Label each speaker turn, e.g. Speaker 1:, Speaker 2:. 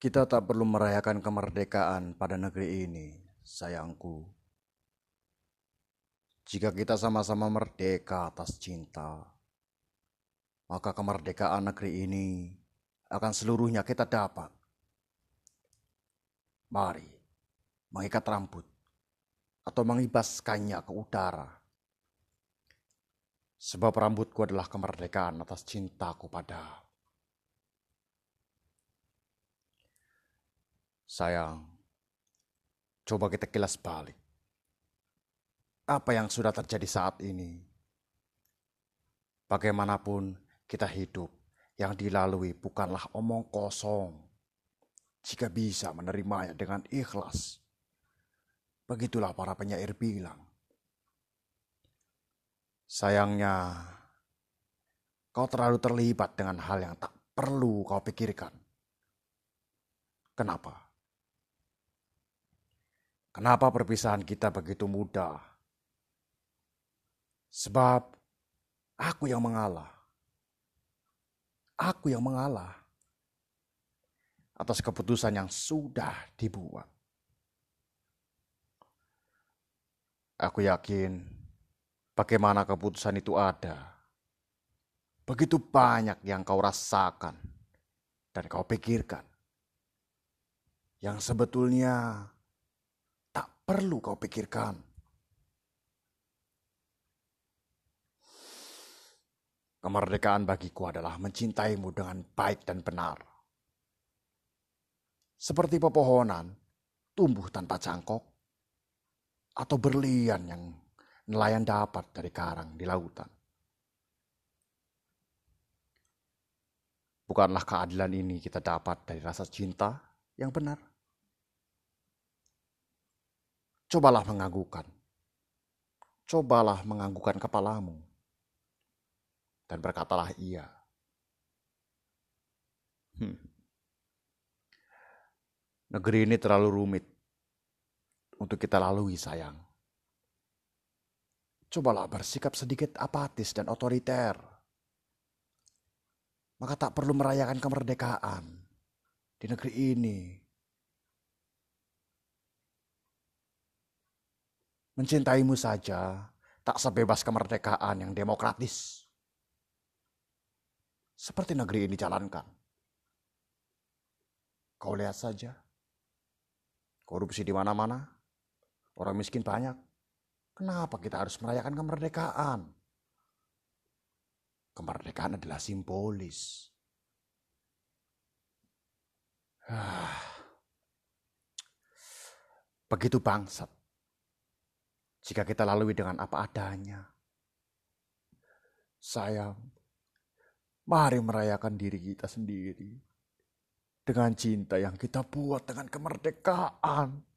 Speaker 1: Kita tak perlu merayakan kemerdekaan pada negeri ini, sayangku. Jika kita sama-sama merdeka atas cinta, maka kemerdekaan negeri ini akan seluruhnya kita dapat. Mari mengikat rambut atau mengibaskannya ke udara. Sebab rambutku adalah kemerdekaan atas cintaku pada Sayang, coba kita kilas balik. Apa yang sudah terjadi saat ini? Bagaimanapun kita hidup, yang dilalui bukanlah omong kosong. Jika bisa menerimanya dengan ikhlas. Begitulah para penyair bilang. Sayangnya, kau terlalu terlibat dengan hal yang tak perlu kau pikirkan. Kenapa? Kenapa perpisahan kita begitu mudah? Sebab aku yang mengalah. Aku yang mengalah atas keputusan yang sudah dibuat. Aku yakin bagaimana keputusan itu ada. Begitu banyak yang kau rasakan dan kau pikirkan. Yang sebetulnya perlu kau pikirkan. Kemerdekaan bagiku adalah mencintaimu dengan baik dan benar. Seperti pepohonan tumbuh tanpa cangkok atau berlian yang nelayan dapat dari karang di lautan. Bukanlah keadilan ini kita dapat dari rasa cinta yang benar? Cobalah menganggukkan. Cobalah menganggukkan kepalamu. Dan berkatalah iya. Hmm. Negeri ini terlalu rumit untuk kita lalui sayang. Cobalah bersikap sedikit apatis dan otoriter. Maka tak perlu merayakan kemerdekaan di negeri ini Mencintaimu saja tak sebebas kemerdekaan yang demokratis. Seperti negeri ini jalankan. Kau lihat saja. Korupsi di mana-mana. Orang miskin banyak. Kenapa kita harus merayakan kemerdekaan? Kemerdekaan adalah simbolis. Begitu bangsat jika kita lalui dengan apa adanya. Sayang, mari merayakan diri kita sendiri dengan cinta yang kita buat dengan kemerdekaan.